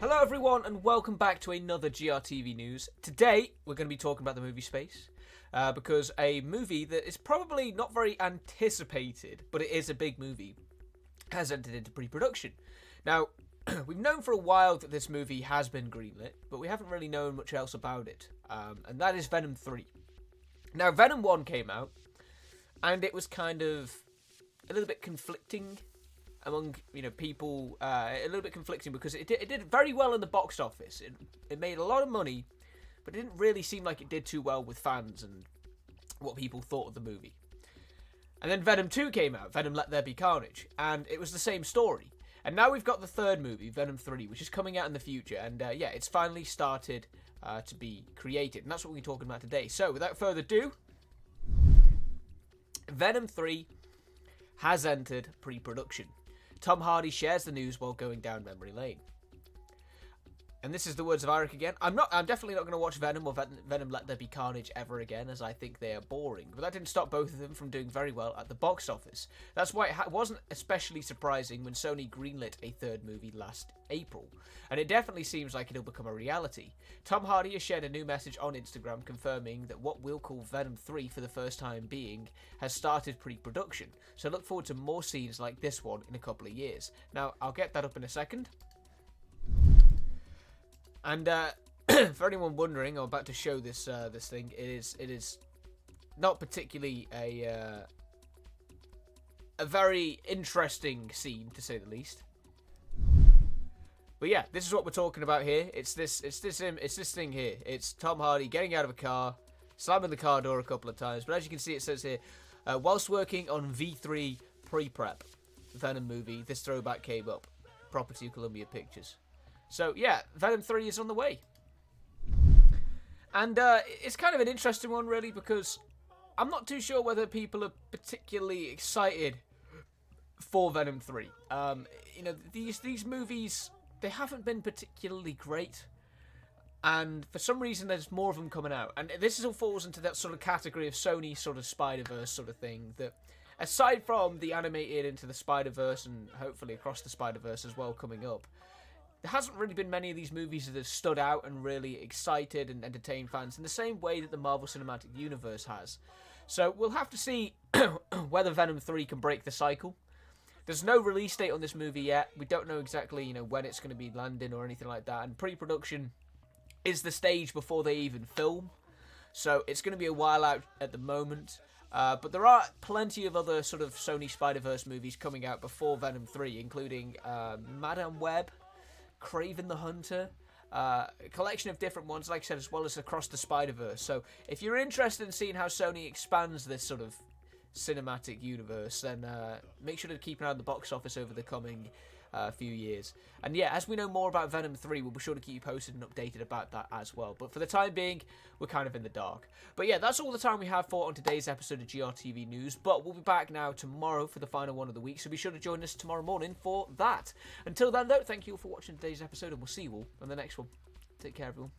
Hello, everyone, and welcome back to another GRTV news. Today, we're going to be talking about the movie Space uh, because a movie that is probably not very anticipated, but it is a big movie, has entered into pre production. Now, we've known for a while that this movie has been greenlit, but we haven't really known much else about it, um, and that is Venom 3. Now, Venom 1 came out, and it was kind of a little bit conflicting among you know people uh, a little bit conflicting because it did, it did very well in the box office. It, it made a lot of money but it didn't really seem like it did too well with fans and what people thought of the movie. And then venom 2 came out venom let there be carnage and it was the same story. And now we've got the third movie venom 3 which is coming out in the future and uh, yeah it's finally started uh, to be created and that's what we're talking about today. So without further ado venom 3 has entered pre-production Tom Hardy shares the news while going down memory lane. And this is the words of Eric again. I'm not. I'm definitely not going to watch Venom or Ven- Venom Let There Be Carnage ever again, as I think they are boring. But that didn't stop both of them from doing very well at the box office. That's why it ha- wasn't especially surprising when Sony greenlit a third movie last April, and it definitely seems like it'll become a reality. Tom Hardy has shared a new message on Instagram confirming that what we'll call Venom 3 for the first time being has started pre-production. So look forward to more scenes like this one in a couple of years. Now I'll get that up in a second. And uh, for anyone wondering, I'm about to show this uh, this thing. It is it is not particularly a uh, a very interesting scene to say the least. But yeah, this is what we're talking about here. It's this it's this it's this thing here. It's Tom Hardy getting out of a car, slamming the car door a couple of times. But as you can see, it says here, uh, whilst working on V3 pre-prep the Venom movie, this throwback came up. Property of Columbia Pictures. So yeah, Venom 3 is on the way. And uh, it's kind of an interesting one, really, because I'm not too sure whether people are particularly excited for Venom 3. Um, you know, these these movies they haven't been particularly great, and for some reason there's more of them coming out. And this all falls into that sort of category of Sony sort of Spider Verse sort of thing. That aside from the animated into the Spider Verse and hopefully across the Spider Verse as well coming up, there hasn't really been many of these movies that have stood out and really excited and entertained fans in the same way that the Marvel Cinematic Universe has. So we'll have to see whether Venom 3 can break the cycle. There's no release date on this movie yet. We don't know exactly, you know, when it's going to be landing or anything like that. And pre-production is the stage before they even film. So it's going to be a while out at the moment. Uh, but there are plenty of other sort of Sony Spider-Verse movies coming out before Venom 3, including uh, Madame Web, Kraven the Hunter, uh, a collection of different ones, like I said, as well as across the Spider Verse. So, if you're interested in seeing how Sony expands this sort of cinematic universe, then uh, make sure to keep an eye on the box office over the coming uh, few years. And yeah, as we know more about Venom 3, we'll be sure to keep you posted and updated about that as well. But for the time being, we're kind of in the dark. But yeah, that's all the time we have for on today's episode of GRTV News. But we'll be back now tomorrow for the final one of the week, so be sure to join us tomorrow morning for that. Until then, though, thank you all for watching today's episode, and we'll see you all on the next one. Take care, everyone.